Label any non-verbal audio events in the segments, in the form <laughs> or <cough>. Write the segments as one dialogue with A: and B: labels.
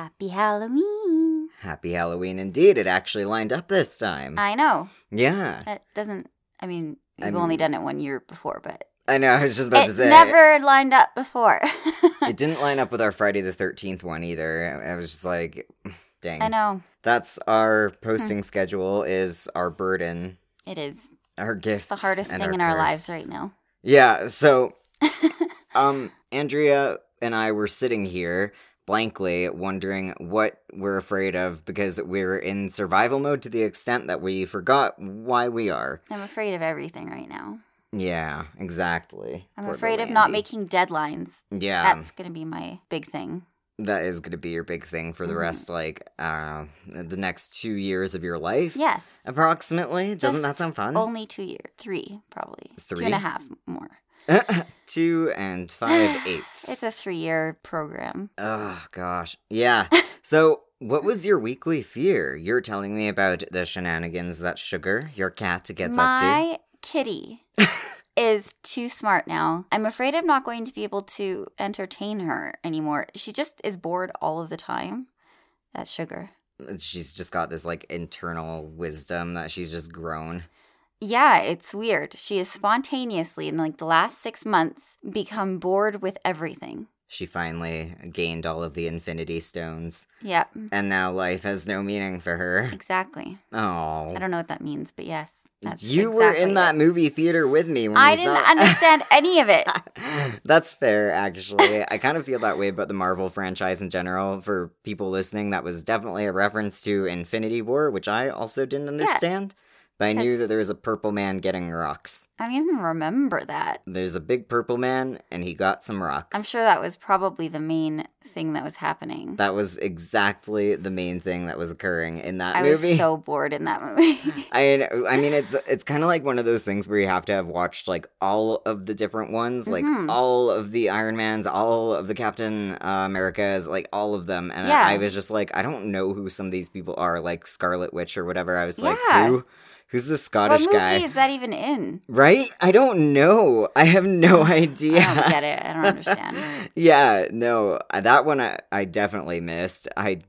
A: Happy Halloween.
B: Happy Halloween indeed. It actually lined up this time.
A: I know.
B: yeah.
A: That doesn't, I mean, we've
B: I'm-
A: only done it one year before, but
B: I know. I was just about to say
A: it's
B: say.
A: never lined up before. <laughs>
B: It didn't line up with our Friday the 13th one either. I was just like, <sighs> dang.
A: I know.
B: That's our posting schedule is our burden,
A: It is
B: our gift.
A: the hardest thing in our
B: curse.
A: lives right now.
B: Yeah, so <laughs> um Andrea and I were sitting here blankly wondering what we're afraid of because we're in survival mode to the extent that we forgot why we are.
A: I'm afraid of everything right now.
B: Yeah, exactly.
A: I'm
B: Poor
A: afraid of not making deadlines.
B: Yeah,
A: That's going to be my big thing.
B: that is going to be your big thing for the
A: Mhm.
B: rest like uh the next 2 years of your life.
A: Yes.
B: Approximately. Doesn't that sound fun?
A: Only two years. Three, probably. Two
B: Three?
A: and a half more. <laughs>
B: 2 and 5 <sighs> eighths.
A: It's a three year program.
B: Oh gosh. Yeah. So what was your weekly fear? You're telling me about the shenanigans that Sugar, your cat, gets up to.
A: My kitty <laughs> is too smart now. I'm afraid I'm not going to be able to entertain her anymore. She just is bored all of the time. That's sugar.
B: She's just got this like internal wisdom that she's just grown.
A: Yeah, it's weird. She has spontaneously, in like the last six months, become bored with everything.
B: She finally gained all of the infinity stones.
A: Yep.
B: And now life has no meaning for her.
A: exactly.
B: Oh.
A: I don't know what that means, but yes, that's
B: You were
A: exactly
B: in that
A: it.
B: movie theater with me when
A: I didn't
B: saw- <laughs>
A: understand any of it. <laughs>
B: That's fair, actually. I kind of feel that way about the Marvel franchise in general. For people listening, that was definitely a reference to Infinity War, which I also didn't understand. But I knew that there was a purple man getting rocks.
A: I don't even remember that.
B: There's a big purple man, and he got some rocks.
A: I'm sure that was probably the main thing that was happening.
B: that was exactly the main thing that was occurring in that
A: I
B: movie.
A: I was so bored in that movie. <laughs>
B: I I mean it's it's kind of like one of those things where you have to have watched like all of the different ones, like
A: Mhm.
B: all of the Iron Mans, all of the Captain uh, Americas, like all of them. And
A: Yeah.
B: I, I was just like, I don't know who some of these people are, like Scarlet Witch or whatever. I was like,
A: Yeah.
B: who? Who's the Scottish what
A: movie
B: guy?
A: is that even in?
B: Right? I don't know. I have no idea. <laughs>
A: I don't get it. I don't understand. <laughs>
B: yeah, no, uh, that one I, I definitely missed. I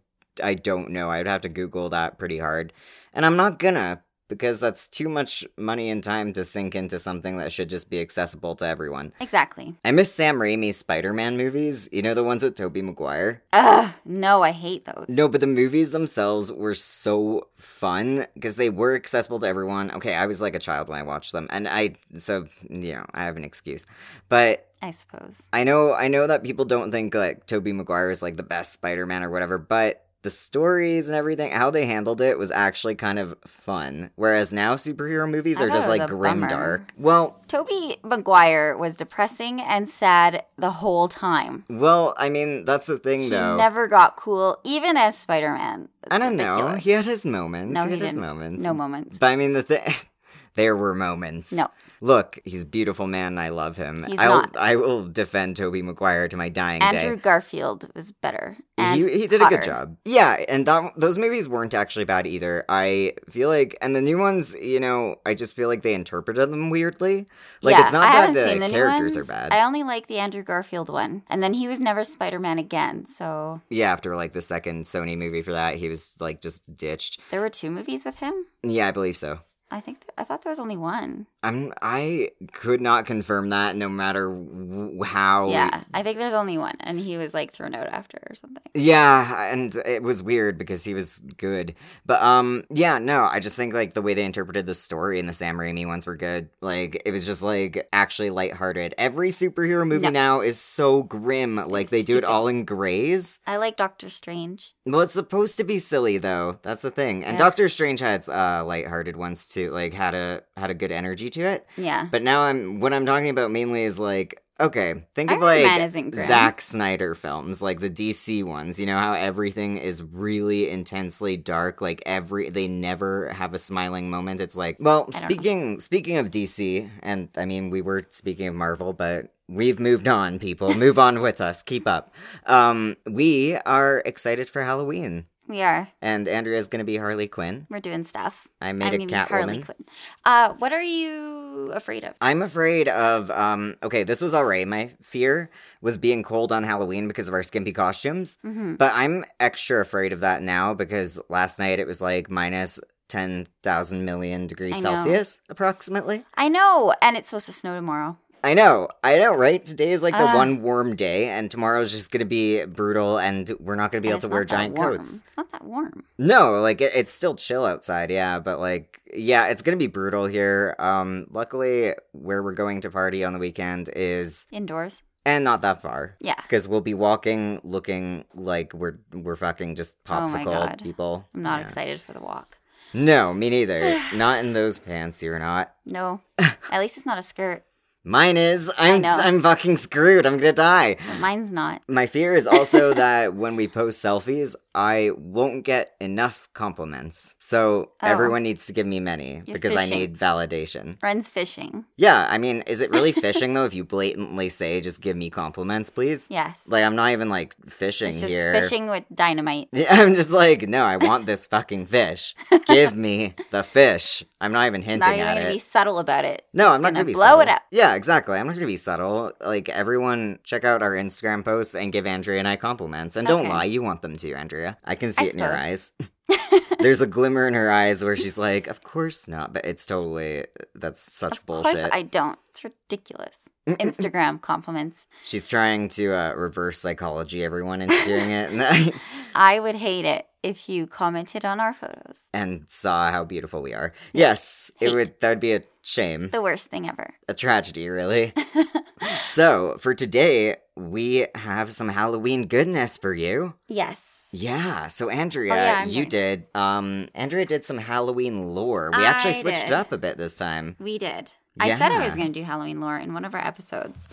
B: I don't know. I'd have to Google that pretty hard, and I'm not gonna because that's too much money and time to sink into something that should just be accessible to everyone.
A: Exactly.
B: I miss Sam Raimi's Spider-Man movies. You know the ones with Tobey Maguire.
A: Ugh, no, I hate those.
B: No, but the movies themselves were so fun because they were accessible to everyone. Okay, I was like a child when I watched them, and I so you know I have an excuse, but
A: I suppose.
B: I know I know that people don't think like Tobey Maguire is like the best Spider-Man or whatever, but the stories and everything, how they handled it was actually kind of fun. Whereas now superhero movies
A: I
B: are just like grim
A: bummer.
B: dark. Well,
A: Tobey Maguire was depressing and sad the whole time.
B: well, I mean, that's the thing
A: He
B: though.
A: never got cool, even as Spider Man.
B: I don't know. He had his moments.
A: No,
B: he
A: he
B: had
A: didn't.
B: moments.
A: No moments.
B: But I mean the thing <laughs> there were moments.
A: No.
B: Look, he's a beautiful man I love him.
A: He's
B: I'll
A: not.
B: I will defend Tobey Maguire to my dying
A: Andrew
B: day.
A: Andrew Garfield was better. And
B: he, he did a good job. Yeah, and that, those movies weren't actually bad either. I feel like, and the new ones, you know, I just feel like they interpreted them weirdly. Like
A: yeah,
B: it's not
A: I
B: that
A: haven't
B: the
A: seen the new
B: characters are bad.
A: I only like the Andrew Garfield one, and then he was never Spider Man again. So
B: yeah, after like the second Sony movie for that, he was like just ditched.
A: there were two movies with him.
B: Yeah, I believe so.
A: I think th- I thought there was only one.
B: I'm I could not confirm that no matter w- how.
A: Yeah, I think there's only one, and he was like thrown out after or something.
B: Yeah, and it was weird because he was good. But um yeah, no, I just think like the way they interpreted the story in the Sam Raimi ones were good. Like it was just like actually lighthearted. Every superhero movie
A: No.
B: now is so grim. Like they do it all in grays.
A: I like Doctor Strange.
B: Well, it's supposed to be silly though. That's the thing. And
A: Yeah.
B: Doctor Strange had uh lighthearted ones too. Like had a had a good energy to it.
A: Yeah,
B: But now I'm what I'm talking about mainly is like okay, think of like
A: Man isn't grim.
B: Zack Snyder films, like the DC ones. You know how everything is really intensely dark. Like every they never have a smiling moment. It's like well,
A: I don't know.
B: speaking speaking of DC, and I mean we were speaking of Marvel, but we've moved on. People, move on with us. Keep up. Um, we are excited for Halloween.
A: We are.
B: And Andrea's gonna be Harley Quinn.
A: We're doing stuff.
B: I made
A: I'm
B: a
A: gonna Harley. Quinn. Uh, what are you afraid of?
B: I'm afraid of um okay, this was alright. My fear was being cold on Halloween because of our skimpy costumes.
A: hmm
B: But I'm extra afraid of that now because last night it was like minus 10,000 million degrees Celsius, approximately.
A: I know, and it's supposed to snow tomorrow.
B: I know, I know, right? Today is like the
A: Ah.
B: one warm day, and tomorrow's just gonna be brutal, and we're not gonna be able to wear giant
A: warm.
B: coats.
A: It's not that warm.
B: No, like it, it's still chill outside, yeah, but like, yeah, it's gonna be brutal here. Um, luckily, where we're going to party on the weekend is,
A: Indoors.
B: and not that far.
A: Yeah.
B: Because we'll be walking, looking like we're we're fucking just
A: Oh
B: popsicle
A: God.
B: people.
A: I'm not
B: Yeah.
A: excited for the walk.
B: No, me neither. <sighs> not in those pants. You're not.
A: No. <laughs> At least it's not a skirt.
B: Mine is. I'm. I'm fucking screwed. I'm gonna die.
A: But mine's not.
B: My fear is also <laughs> that when we post selfies, I won't get enough compliments. So
A: Oh.
B: everyone needs to give me many
A: You're
B: because I need validation.
A: Friends fishing.
B: Yeah, I mean, is it really <laughs> fishing though if you blatantly say just give me compliments, please?
A: Yes.
B: Like I'm not even like fishing
A: it's just
B: here.
A: fishing with dynamite. <laughs>
B: I'm just like, no, I want this fucking fish. Give me the fish. I'm not even hinting
A: Not even
B: at
A: gonna
B: it.
A: be subtle about it.
B: No,
A: Just
B: I'm not gonna be
A: blow
B: subtle.
A: it up.
B: Yeah, exactly. I'm not gonna be subtle. Like everyone, check out our Instagram posts and give Andrea and I compliments. And don't
A: Okay.
B: lie, you want them to, Andrea. I can see
A: I
B: it in your eyes. <laughs> There's a glimmer in her eyes where she's like, "Of course not," but it's totally that's such
A: Of
B: bullshit.
A: course I don't. It's ridiculous. Instagram compliments.
B: She's trying to uh, reverse psychology everyone into doing it, and <laughs> I <laughs>
A: I would hate it if you commented on our photos.
B: and saw how beautiful we are. Yes, it would. That would be a shame,
A: The worst thing ever.
B: a tragedy, really. <laughs> so for today, we have some Halloween goodness for you.
A: Yes.
B: Yeah, so Andrea,
A: Oh, yeah,
B: you did. Um, Andrea did some Halloween lore. We actually switched
A: did.
B: it up a bit this time.
A: We did. I said I was going to do Halloween lore in one of our episodes.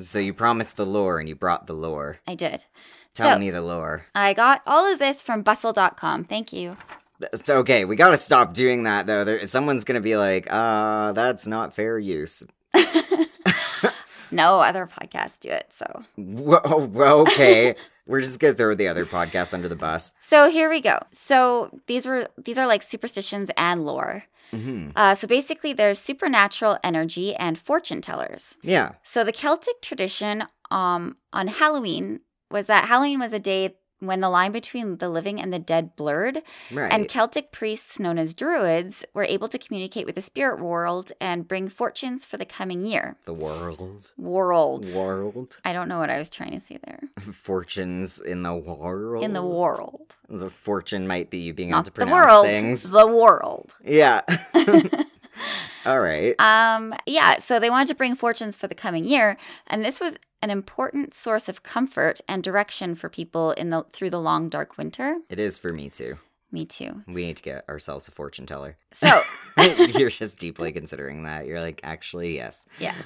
B: So you promised the lore and you brought the lore.
A: I did.
B: Tell
A: So-
B: me the lore.
A: I got all of this from bustle.com. Thank you.
B: Okay, we gotta stop doing that though. There, someone's gonna be like, "Uh, that's not fair use." <laughs>
A: No other podcasts do it, so.
B: Whoa, whoa, okay, <laughs> we're just gonna throw the other podcasts under the bus.
A: So here we go. So these were these are like superstitions and lore.
B: hmm
A: Uh, so basically, there's supernatural energy and fortune tellers.
B: Yeah.
A: So the Celtic tradition um, on Halloween was that Halloween was a day when the line between the living and the dead blurred,
B: Right.
A: and Celtic priests known as druids were able to communicate with the spirit world and bring fortunes for the coming year.
B: the world.
A: World.
B: World.
A: I don't know what I was trying to say there. <laughs>
B: Fortunes in the world.
A: In the world,
B: The fortune might be you being able
A: not
B: to
A: the
B: pronounce
A: world,
B: things.
A: the world.
B: Yeah. <laughs> <laughs> All right.
A: Um, yeah, so they wanted to bring fortunes for the coming year, and this was an important source of comfort and direction for people in the through the long dark winter.
B: It is for me too.
A: Me too.
B: We need to get ourselves a fortune teller.
A: So, <laughs>
B: You're just deeply considering that. You're like, actually, yes.
A: yes.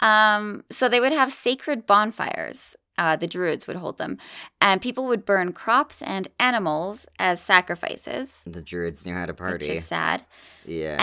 A: Um, so they would have sacred bonfires. Uh, the druids would hold them, and people would burn crops and animals as sacrifices,
B: The druids knew how to
A: which
B: party.
A: is sad.
B: yeah.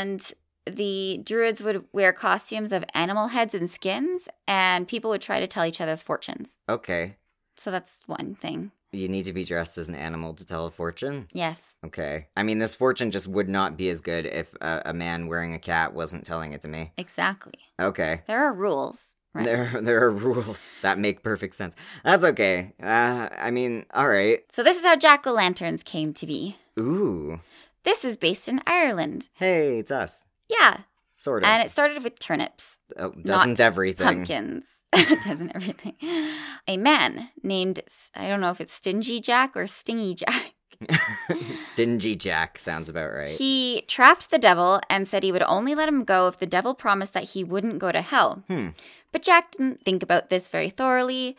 A: And the druids would wear costumes of animal heads and skins, and people would try to tell each other's fortunes.
B: okay.
A: So that's one thing.
B: You need to be dressed as an animal to tell a fortune?
A: Yes.
B: Okay. I mean, this fortune just would not be as good if a, a man wearing a cat wasn't telling it to me.
A: Exactly.
B: Okay.
A: There are rules. Right.
B: There, there are rules that make perfect sense. That's okay. Uh, I mean, all right.
A: So this is how jack o' lanterns came to be.
B: Ooh.
A: This is based in Ireland.
B: Hey, it's us.
A: Yeah,
B: Sort of.
A: and it started with turnips,
B: oh, doesn't
A: not
B: everything?
A: pumpkins. <laughs> Doesn't everything? A man named I don't know if it's Stingy Jack or Stingy Jack. <laughs>
B: Stingy Jack sounds about right.
A: He trapped the devil and said he would only let him go if the devil promised that he wouldn't go to hell.
B: Hmm.
A: But Jack didn't think about this very thoroughly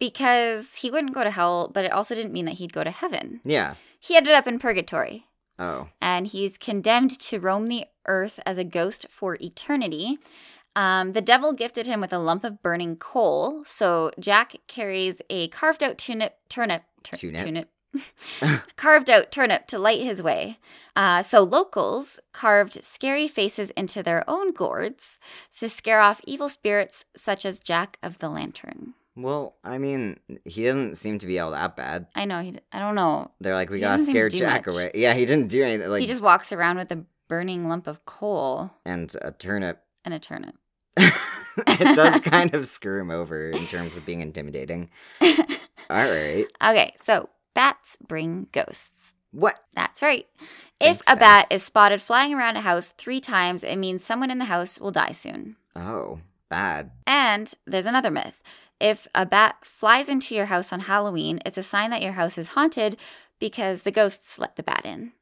A: because he wouldn't go to hell, but it also didn't mean that he'd go to heaven.
B: Yeah.
A: He ended up in purgatory.
B: Oh.
A: and he's condemned to roam the earth as a ghost for eternity. Um, the devil gifted him with a lump of burning coal, so Jack carries a carved out turnip, turnip, tur-
B: Tunip? <laughs>
A: carved out turnip to light his way. Uh, so locals carved scary faces into their own gourds to scare off evil spirits such as Jack of the Lantern.
B: Well, I mean, he doesn't seem to be all that bad.
A: I know. He, I don't know.
B: They're like, we
A: He
B: gotta
A: doesn't seem to
B: scare Jack
A: much.
B: away. Yeah, he didn't do anything. Like,
A: he just walks around with a burning lump of coal
B: and a turnip. <laughs>
A: and a turnip.
B: it does <laughs> kind of screw him over in terms of being intimidating. <laughs> All right.
A: Okay, so bats bring ghosts.
B: What?
A: That's right. If
B: Thanks,
A: a bat
B: bats.
A: is spotted flying around a house three times, it means someone in the house will die soon.
B: Oh, bad.
A: And there's another myth. If a bat flies into your house on Halloween, it's a sign that your house is haunted because the ghosts let the bat in.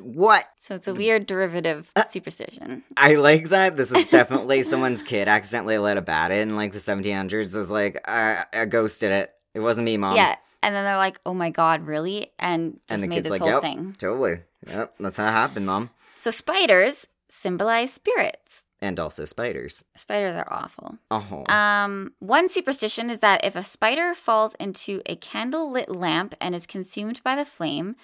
B: What?
A: So it's a weird derivative
B: Uh,
A: superstition.
B: I like that. This is definitely someone's kid accidentally let a bat in, like the 1700s. It was like, uh, a ghost did it. It wasn't me, mom.
A: yeah. And then they're like, oh my God, really? And just
B: And the
A: made
B: kid's
A: this
B: like,
A: whole
B: yep,
A: thing.
B: totally. Yep, that's how it happened, mom.
A: So spiders symbolize spirits.
B: And also spiders.
A: Spiders are awful.
B: Oh.
A: Um, one superstition is that if a spider falls into a candle lit lamp and is consumed by the flame,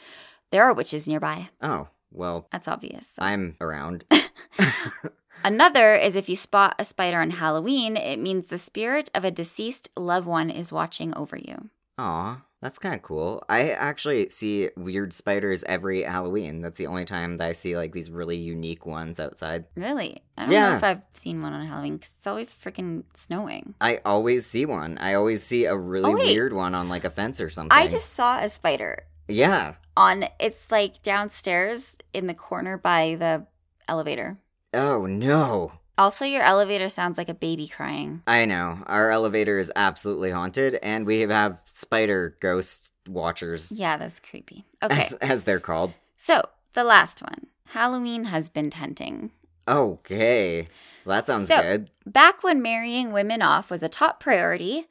A: there are witches nearby.
B: oh, well,
A: That's obvious.
B: I'm around. <laughs> <laughs>
A: Another is if you spot a spider on Halloween, it means the spirit of a deceased loved one is watching over you.
B: Aw, that's kind of cool. I actually see weird spiders every Halloween. That's the only time that I see like these really unique ones outside.
A: Really? I don't know
B: Yeah.
A: if I've seen one on Halloween because it's always freaking snowing.
B: I always see one. I always see a really
A: Oh,
B: weird one on like a fence or something.
A: I just saw a spider
B: Yeah.
A: on, it's like downstairs in the corner by the elevator.
B: Oh no.
A: Also, your elevator sounds like a baby crying.
B: I know. Our elevator is absolutely haunted, and we have spider ghost watchers,
A: Yeah, that's creepy. Okay,
B: as, as they're called.
A: so the last one Halloween husband hunting.
B: Okay. Well, that sounds
A: So-
B: good.
A: Back when marrying women off was a top priority,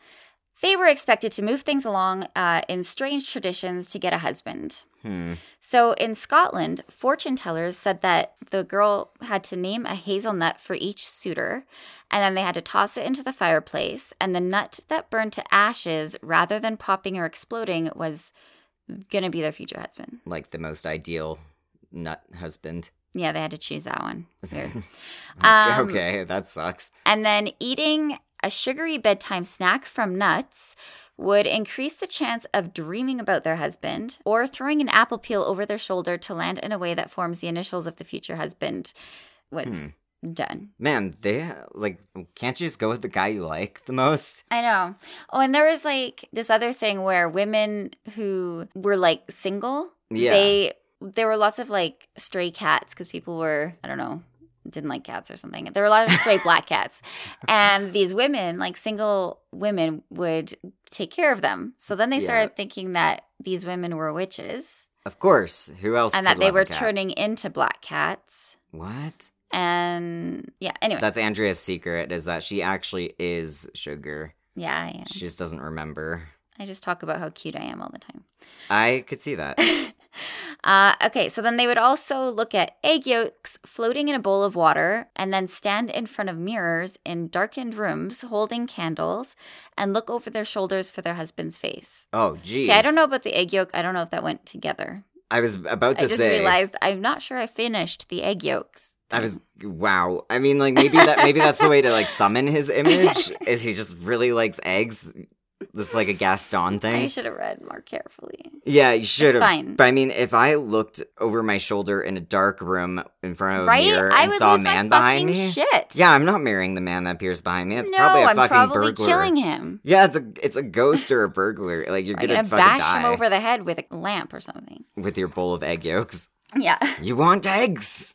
A: they were expected to move things along uh, in strange traditions to get a husband.
B: Hmm.
A: So in Scotland, fortune tellers said that the girl had to name a hazelnut for each suitor, and then they had to toss it into the fireplace, and the nut that burned to ashes rather than popping or exploding was gonna be their future husband.
B: Like the most ideal nut husband.
A: Yeah, they had to choose that one. <laughs> Um,
B: okay, that sucks.
A: And then eating a sugary bedtime snack from nuts would increase the chance of dreaming about their husband or throwing an apple peel over their shoulder to land in a way that forms the initials of the future husband was
B: Hmm.
A: done.
B: Man, they like can't you just go with the guy you like the most?
A: I know. Oh, and there was like this other thing where women who were like single,
B: Yeah.
A: they there were lots of like stray cats because people were I don't know didn't like cats or something. There were a lot of stray black cats, <laughs> and these women, like single women, would take care of them. So then they
B: Yeah.
A: started thinking that these women were witches
B: Of course. Who else?
A: and that they were turning into black cats.
B: What?
A: And yeah, anyway,
B: That's Andrea's secret is that she actually is sugar.
A: yeah, yeah.
B: She just doesn't remember.
A: I just talk about how cute I am all the time.
B: I could see that. <laughs>
A: Uh, okay, so then they would also look at egg yolks floating in a bowl of water and then stand in front of mirrors in darkened rooms holding candles and look over their shoulders for their husband's face.
B: Oh, geez.
A: Okay, I don't know about the egg yolk. I don't know if that went together.
B: I was about to say
A: I just
B: say.
A: realized I'm not sure I finished the egg yolks.
B: I was wow. I mean, like maybe that maybe that's the way to like summon his image. Is he just really likes eggs? This is like a Gaston thing.
A: I should have read more carefully.
B: Yeah, you should have.
A: fine.
B: But I mean, if I looked over my shoulder in a dark room in front of a
A: Right?
B: mirror
A: I
B: and saw a man behind me,
A: shit.
B: yeah, I'm not marrying the man that appears behind me. It's
A: no,
B: probably a
A: I'm
B: fucking
A: probably
B: burglar.
A: killing him.
B: Yeah, it's a it's a ghost or a burglar. Like you're gonna,
A: gonna
B: fucking
A: bash
B: die
A: him over the head with a lamp or something.
B: with your bowl of egg yolks.
A: Yeah,
B: You want eggs?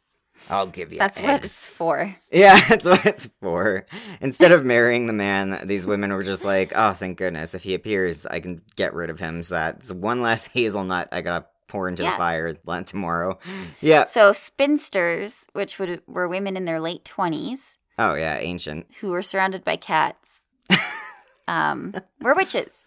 B: I'll give you that.
A: that's
B: eggs.
A: what it's for.
B: Yeah, <laughs> that's what it's for. Instead of marrying the man, these women were just like, oh, thank goodness. If he appears, I can get rid of him. So that's one less <laughs> hazelnut I gotta pour into
A: Yeah.
B: the fire tomorrow. <gasps> Yeah.
A: So spinsters, which would were women in their late twenties
B: Oh, yeah, ancient.
A: who were surrounded by cats, <laughs> um, were witches.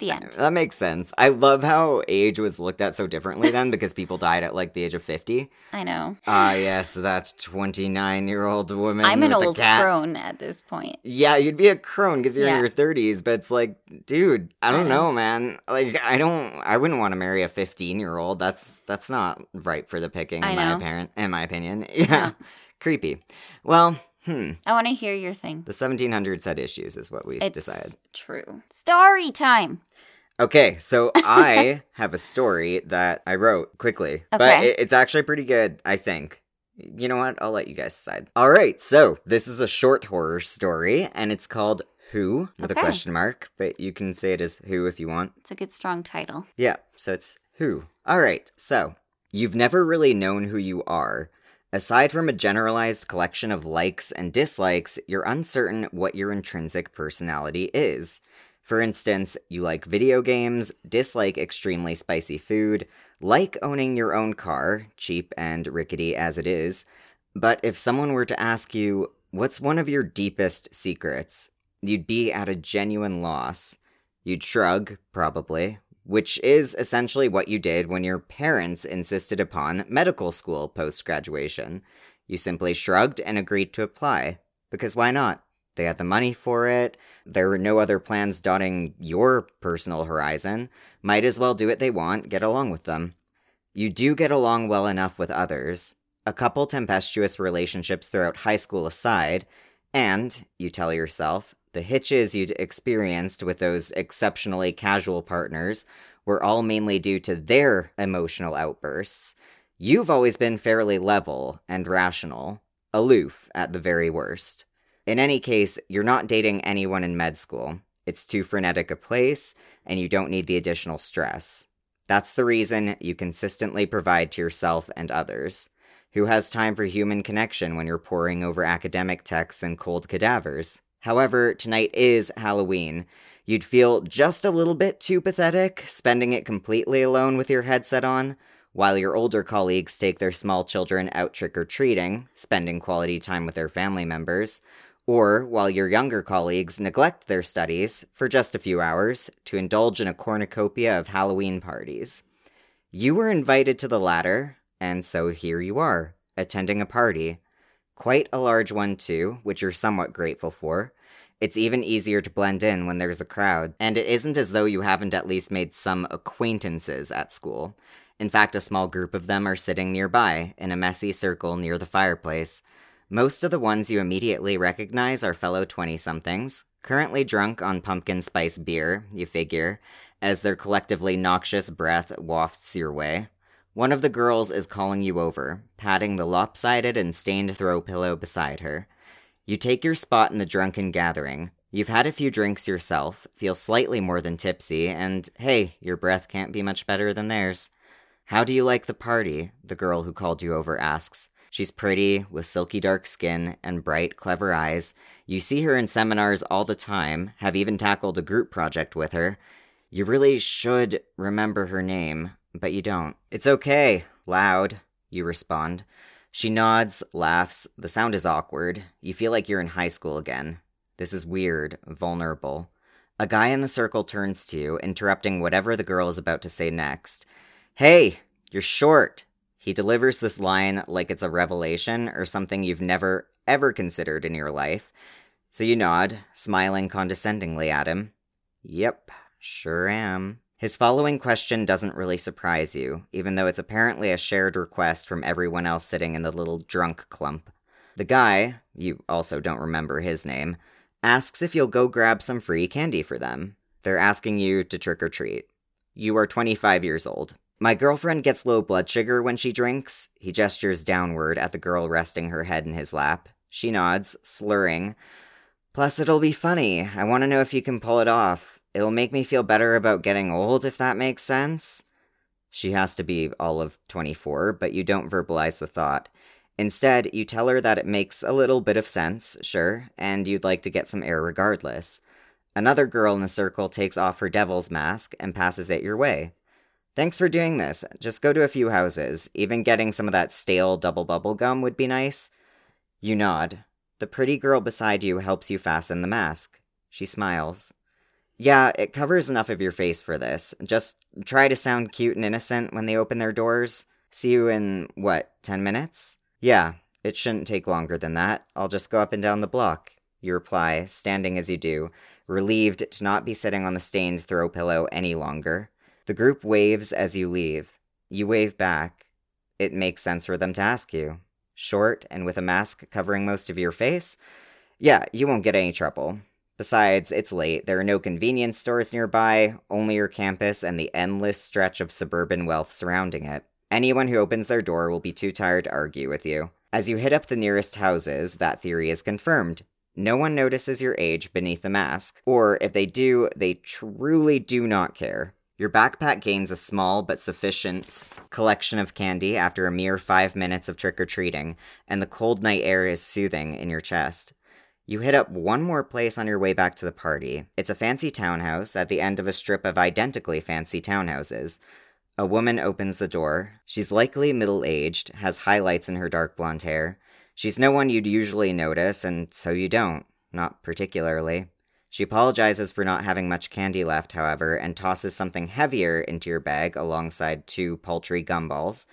A: The end.
B: That makes sense. I love how age was looked at so differently then because people died at like the age of 50.
A: I know.
B: Ah, yes, that 29 year old woman.
A: I'm an old crone at this point.
B: Yeah, you'd be a crone because you're
A: Yeah.
B: in your 30s, but it's like, dude, I don't
A: I know.
B: know, man. Like, I don't, I wouldn't want to marry a 15 year old. That's that's not right for the picking, in
A: I
B: my apparent, in my opinion. <laughs> Yeah, creepy. Well, Hmm.
A: I want to hear your thing.
B: The 1700s had issues, is what we
A: It's
B: decided.
A: true. Story time.
B: Okay, so <laughs> I have a story that I wrote quickly, but it, it's actually pretty good, I think. You know what? I'll let you guys decide. All right, so this is a short horror story, and it's called Who with a question mark, but you can say it as Who if you want.
A: It's a good, strong title.
B: Yeah, so it's Who. All right, so you've never really known who you are. Aside from a generalized collection of likes and dislikes, you're uncertain what your intrinsic personality is. For instance, you like video games, dislike extremely spicy food, like owning your own car, cheap and rickety as it is. But if someone were to ask you, what's one of your deepest secrets? You'd be at a genuine loss. You'd shrug, probably, which is essentially what you did when your parents insisted upon medical school post graduation. You simply shrugged and agreed to apply. Because why not? They had the money for it. There were no other plans dotting your personal horizon. Might as well do what they want, get along with them. You do get along well enough with others. A couple tempestuous relationships throughout high school aside, and, you tell yourself, the hitches you'd experienced with those exceptionally casual partners were all mainly due to their emotional outbursts. You've always been fairly level and rational, aloof at the very worst. In any case, you're not dating anyone in med school. It's too frenetic a place, and you don't need the additional stress. That's the reason you consistently provide to yourself and others. Who has time for human connection when you're poring over academic texts and cold cadavers? However, tonight is Halloween. You'd feel just a little bit too pathetic spending it completely alone with your headset on, while your older colleagues take their small children out trick or treating, spending quality time with their family members, or while your younger colleagues neglect their studies for just a few hours to indulge in a cornucopia of Halloween parties. You were invited to the latter, and so here you are, attending a party. Quite a large one, too, which you're somewhat grateful for. It's even easier to blend in when there's a crowd, and it isn't as though you haven't at least made some acquaintances at school. In fact, a small group of them are sitting nearby, in a messy circle near the fireplace. Most of the ones you immediately recognize are fellow 20 somethings, currently drunk on pumpkin spice beer, you figure, as their collectively noxious breath wafts your way. One of the girls is calling you over, patting the lopsided and stained throw pillow beside her. You take your spot in the drunken gathering. You've had a few drinks yourself, feel slightly more than tipsy, and hey, your breath can't be much better than theirs. How do you like the party? The girl who called you over asks. She's pretty, with silky dark skin and bright, clever eyes. You see her in seminars all the time, have even tackled a group project with her. You really should remember her name, but you don't. It's okay, loud, you respond. She nods, laughs. The sound is awkward. You feel like you're in high school again. This is weird, vulnerable. A guy in the circle turns to you, interrupting whatever the girl is about to say next. Hey, you're short. He delivers this line like it's a revelation or something you've never, ever considered in your life. So you nod, smiling condescendingly at him. Yep, sure am. His following question doesn't really surprise you, even though it's apparently a shared request from everyone else sitting in the little drunk clump. The guy, you also don't remember his name, asks if you'll go grab some free candy for them. They're asking you to trick or treat. You are 25 years old. My girlfriend gets low blood sugar when she drinks. He gestures downward at the girl resting her head in his lap. She nods, slurring. Plus, it'll be funny. I want to know if you can pull it off. It'll make me feel better about getting old, if that makes sense. She has to be all of 24, but you don't verbalize the thought. Instead, you tell her that it makes a little bit of sense, sure, and you'd like to get some air regardless. Another girl in the circle takes off her devil's mask and passes it your way. Thanks for doing this. Just go to a few houses. Even getting some of that stale double bubble gum would be nice. You nod. The pretty girl beside you helps you fasten the mask. She smiles. Yeah, it covers enough of your face for this. Just try to sound cute and innocent when they open their doors. See you in, what, 10 minutes? Yeah, it shouldn't take longer than that. I'll just go up and down the block. You reply, standing as you do, relieved to not be sitting on the stained throw pillow any longer. The group waves as you leave. You wave back. It makes sense for them to ask you. short, and with a mask covering most of your face, yeah, you won't get any trouble. Besides, it's late, there are no convenience stores nearby, only your campus and the endless stretch of suburban wealth surrounding it. Anyone who opens their door will be too tired to argue with you. As you hit up the nearest houses, that theory is confirmed. No one notices your age beneath the mask, or if they do, they truly do not care. Your backpack gains a small but sufficient collection of candy after a mere five minutes of trick or treating, and the cold night air is soothing in your chest. You hit up one more place on your way back to the party. It's a fancy townhouse at the end of a strip of identically fancy townhouses. A woman opens the door. She's likely middle aged, has highlights in her dark blonde hair. She's no one you'd usually notice, and so you don't. Not particularly. She apologizes for not having much candy left, however, and tosses something heavier into your bag alongside two paltry gumballs.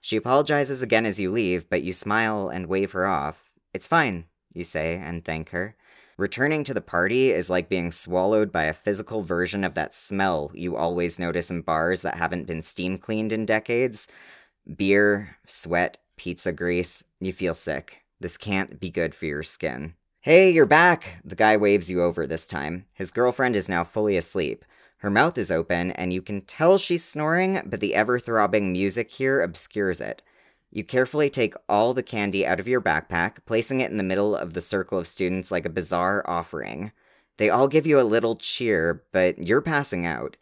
B: She apologizes again as you leave, but you smile and wave her off. It's fine, you say, and thank her. Returning to the party is like being swallowed by a physical version of that smell you always notice in bars that haven't been steam cleaned in decades. Beer, sweat, pizza grease. You feel sick. This can't be good for your skin. Hey, you're back! The guy waves you over this time. His girlfriend is now fully asleep. Her mouth is open, and you can tell she's snoring, but the ever throbbing music here obscures it. You carefully take all the candy out of your backpack, placing it in the middle of the circle of students like a bizarre offering. They all give you a little cheer, but you're passing out.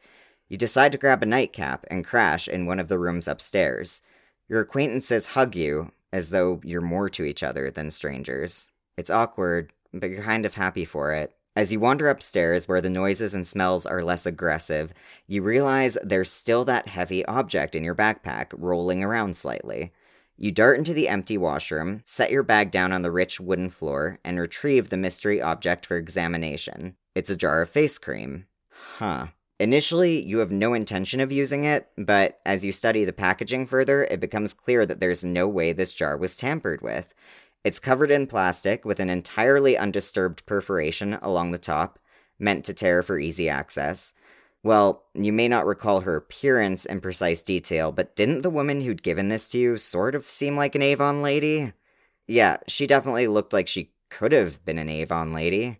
B: You decide to grab a nightcap and crash in one of the rooms upstairs. Your acquaintances hug you, as though you're more to each other than strangers. It's awkward, but you're kind of happy for it. As you wander upstairs where the noises and smells are less aggressive, you realize there's still that heavy object in your backpack rolling around slightly. You dart into the empty washroom, set your bag down on the rich wooden floor, and retrieve the mystery object for examination. It's a jar of face cream. Huh. Initially, you have no intention of using it, but as you study the packaging further, it becomes clear that there's no way this jar was tampered with. It's covered in plastic with an entirely undisturbed perforation along the top, meant to tear for easy access. Well, you may not recall her appearance in precise detail, but didn't the woman who'd given this to you sort of seem like an Avon lady? Yeah, she definitely looked like she could have been an Avon lady.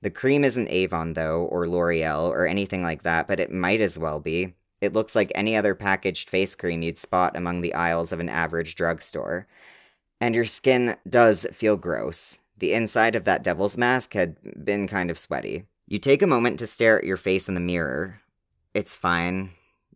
B: The cream isn't Avon, though, or L'Oreal, or anything like that, but it might as well be. It looks like any other packaged face cream you'd spot among the aisles of an average drugstore and your skin does feel gross. The inside of that devil's mask had been kind of sweaty. You take a moment to stare at your face in the mirror. It's fine.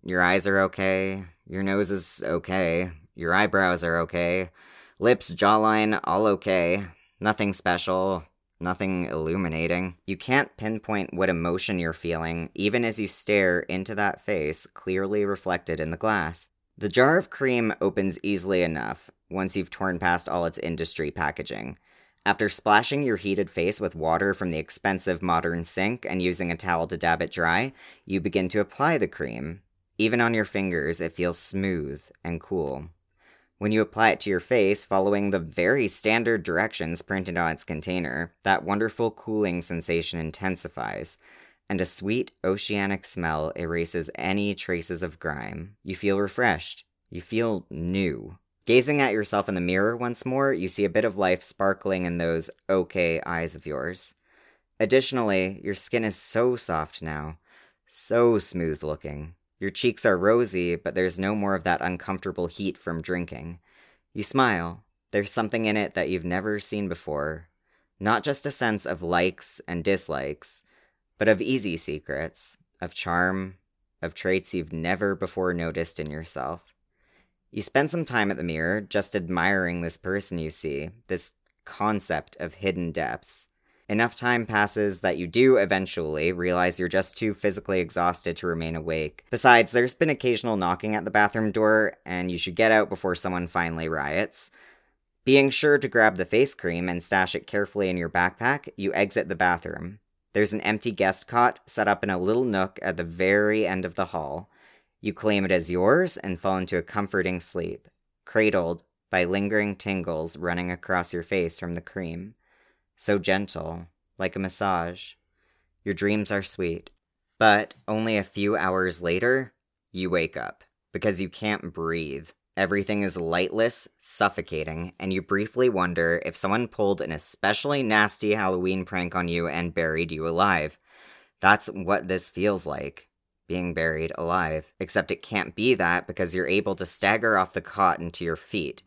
B: Your eyes are okay. Your nose is okay. Your eyebrows are okay. Lips, jawline, all okay. Nothing special. Nothing illuminating. You can't pinpoint what emotion you're feeling, even as you stare into that face clearly reflected in the glass. The jar of cream opens easily enough, once you've torn past all its industry packaging. After splashing your heated face with water from the expensive modern sink and using a towel to dab it dry, you begin to apply the cream. Even on your fingers, it feels smooth and cool. When you apply it to your face, following the very standard directions printed on its container, that wonderful cooling sensation intensifies, and a sweet oceanic smell erases any traces of grime. You feel refreshed. You feel new. Gazing at yourself in the mirror once more, you see a bit of life sparkling in those okay eyes of yours. Additionally, your skin is so soft now, so smooth looking. Your cheeks are rosy, but there's no more of that uncomfortable heat from drinking. You smile. There's something in it that you've never seen before. Not just a sense of likes and dislikes, but of easy secrets, of charm, of traits you've never before noticed in yourself. You spend some time at the mirror just admiring this person you see, this concept of hidden depths. Enough time passes that you do eventually realize you're just too physically exhausted to remain awake. Besides, there's been occasional knocking at the bathroom door, and you should get out before someone finally riots. Being sure to grab the face cream and stash it carefully in your backpack, you exit the bathroom. There's an empty guest cot set up in a little nook at the very end of the hall. You claim it as yours and fall into a comforting sleep, cradled by lingering tingles running across your face from the cream. So gentle, like a massage. Your dreams are sweet. But only a few hours later, you wake up because you can't breathe. Everything is lightless, suffocating, and you briefly wonder if someone pulled an especially nasty Halloween prank on you and buried you alive. That's what this feels like being buried alive. Except it can't be that because you're able to stagger off the cot into your feet.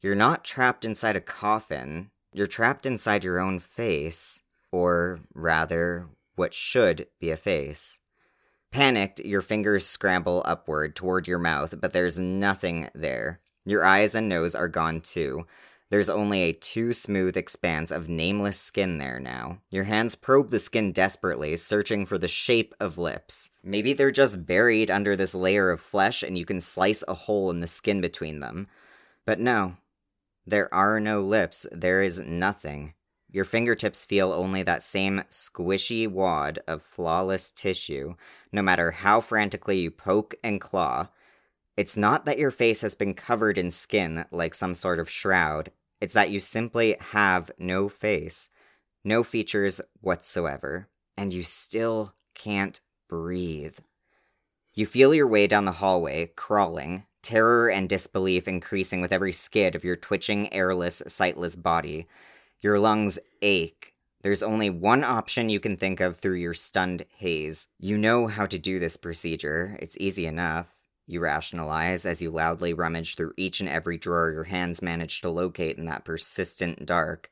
B: You're not trapped inside a coffin, you're trapped inside your own face, or rather, what should be a face. Panicked, your fingers scramble upward toward your mouth, but there's nothing there. Your eyes and nose are gone too. There's only a too smooth expanse of nameless skin there now. Your hands probe the skin desperately, searching for the shape of lips. Maybe they're just buried under this layer of flesh and you can slice a hole in the skin between them. But no, there are no lips, there is nothing. Your fingertips feel only that same squishy wad of flawless tissue, no matter how frantically you poke and claw. It's not that your face has been covered in skin like some sort of shroud, it's that you simply have no face, no features whatsoever, and you still can't breathe. You feel your way down the hallway, crawling, terror and disbelief increasing with every skid of your twitching, airless, sightless body. Your lungs ache. There's only one option you can think of through your stunned haze. You know how to do this procedure. It's easy enough. You rationalize as you loudly rummage through each and every drawer your hands manage to locate in that persistent dark.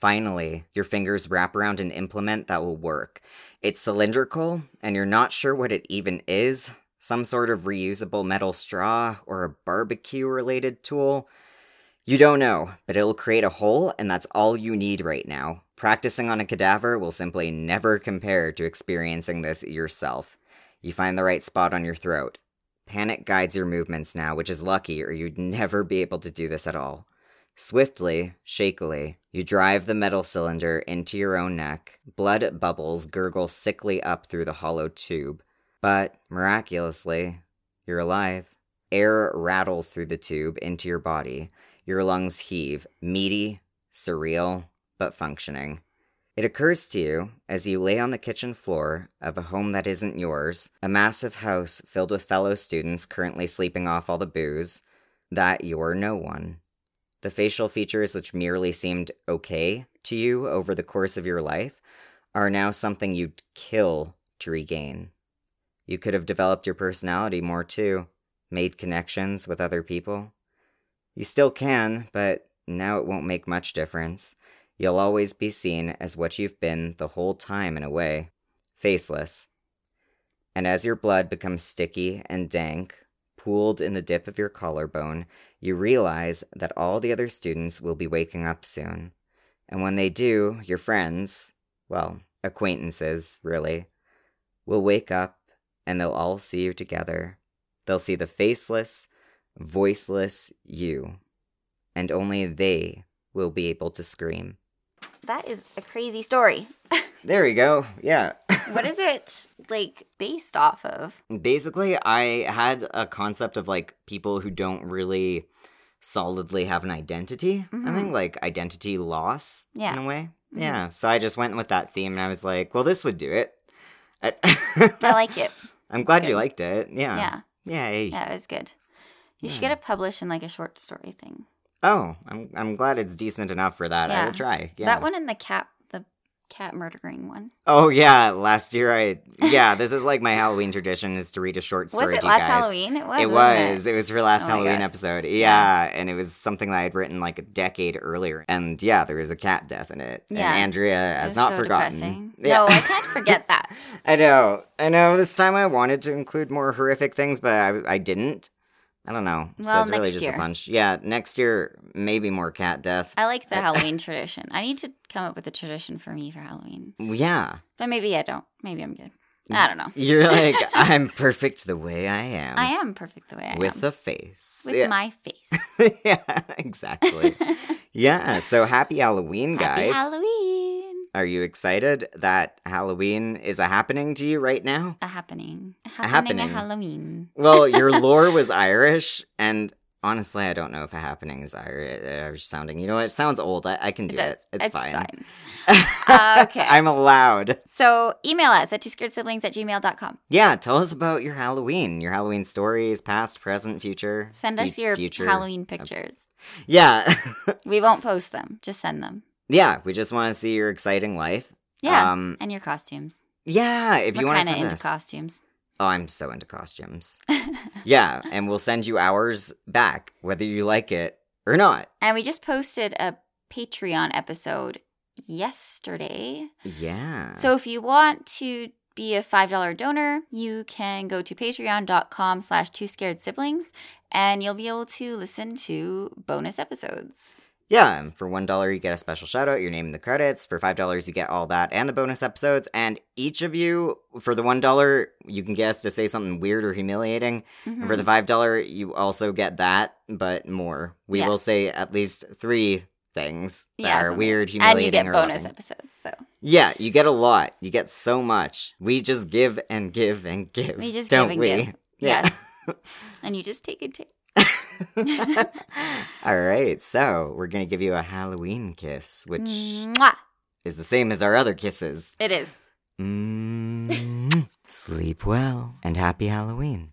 B: Finally, your fingers wrap around an implement that will work. It's cylindrical, and you're not sure what it even is some sort of reusable metal straw or a barbecue related tool. You don't know, but it'll create a hole, and that's all you need right now. Practicing on a cadaver will simply never compare to experiencing this yourself. You find the right spot on your throat. Panic guides your movements now, which is lucky, or you'd never be able to do this at all. Swiftly, shakily, you drive the metal cylinder into your own neck. Blood bubbles gurgle sickly up through the hollow tube. But, miraculously, you're alive. Air rattles through the tube into your body. Your lungs heave, meaty, surreal, but functioning. It occurs to you, as you lay on the kitchen floor of a home that isn't yours, a massive house filled with fellow students currently sleeping off all the booze, that you're no one. The facial features which merely seemed okay to you over the course of your life are now something you'd kill to regain. You could have developed your personality more too, made connections with other people. You still can, but now it won't make much difference. You'll always be seen as what you've been the whole time in a way faceless. And as your blood becomes sticky and dank, pooled in the dip of your collarbone, you realize that all the other students will be waking up soon. And when they do, your friends, well, acquaintances, really, will wake up and they'll all see you together. They'll see the faceless, voiceless you, and only they will be able to scream.
A: That is a crazy story. <laughs>
B: There you go. Yeah. <laughs>
A: what is it like based off of?
B: Basically, I had a concept of like people who don't really solidly have an identity. I think like identity loss
A: Mm-hmm. Yeah.
B: in a way. Yeah. So I just went with that theme and I was like, well, this would do it. I- <laughs>
A: I like it.
B: I'm glad you liked it. Yeah.
A: Yeah.
B: Yay.
A: Yeah, it was good. You should get it published in like a short story thing.
B: Oh, I'm I'm glad it's decent enough for that. I will try. Yeah.
A: That one and the cat the cat murdering one.
B: Oh yeah, last year I yeah, this is like my Halloween tradition is to read a short <laughs> story
A: Was it
B: to you
A: last
B: guys.
A: Halloween? It was.
B: It was. It? was for last
A: Oh
B: Halloween episode. Yeah,
A: Yeah.
B: and it was something that I'd written like a decade earlier. And yeah, there was a cat death in it.
A: Yeah.
B: And Andrea has not
A: so
B: forgotten.
A: depressing.
B: Yeah.
A: No, I can't forget that. <laughs>
B: I know. I know. This time I wanted to include more horrific things, but I, I didn't. I don't know. so
A: Well,
B: it's really just
A: year.
B: a bunch. Yeah, next year maybe more cat death.
A: I like the Halloween <laughs> tradition. I need to come up with a tradition for me for Halloween.
B: yeah.
A: But maybe I don't. Maybe I'm good. I don't know. <laughs>
B: You're like <laughs> I'm perfect the way I am.
A: I am perfect the way I
B: with
A: am.
B: With a face.
A: with
B: yeah.
A: my face.
B: yeah, exactly. yeah, so happy Halloween, guys.
A: Happy
B: guys.
A: Halloween.
B: Are you excited that Halloween is a happening to you right now?
A: A happening. A
B: happening.
A: happening. A Halloween.
B: Well, your <laughs> lore was Irish, and Honestly, I don't know if a happening is Irish, sounding. You know what? It sounds old. I, I can do it.
A: does.
B: It's, fine.
A: Uh, <laughs> okay.
B: I'm allowed.
A: so email us at two scared siblings at gmail.com.
B: Yeah, tell us about your Halloween, your Halloween stories, past, present, future.
A: Send us your
B: future.
A: Halloween pictures.
B: Yeah. <laughs>
A: We won't post them. Just send them.
B: Yeah, we just want to see your exciting life.
A: Yeah.
B: Um,
A: and your costumes.
B: yeah, if
A: We're
B: you want to send
A: into
B: us.
A: costumes.
B: oh, I'm so into costumes. <laughs> yeah, and we'll send you ours back, whether you like it or not.
A: And we just posted a Patreon episode yesterday.
B: Yeah.
A: So if you want to be a $5 donor, you can go to patreon.com slash two scared siblings and you'll be able to listen to bonus episodes.
B: Yeah, and for one dollar you get a special shout out, your name in the credits. For five dollars you get all that and the bonus episodes. And each of you, for the one dollar, you can guess to say something weird or humiliating. And for the mm-hmm. five dollar, you also get that, but more. We
A: Yeah.
B: will say at least three things that
A: Yeah,
B: are weird,
A: and you get bonus
B: loving.
A: episodes. So
B: Yeah, you get a lot. You get so much. We just give and give and give.
A: we just
B: don't
A: give and
B: we?
A: give.
B: Yeah.
A: Yes. <laughs> and you just take and take. <laughs>
B: all right, so we're gonna give you a Halloween kiss, which
A: Mwah!
B: is the same as our other kisses.
A: It is.
B: Mm, sleep well and happy Halloween.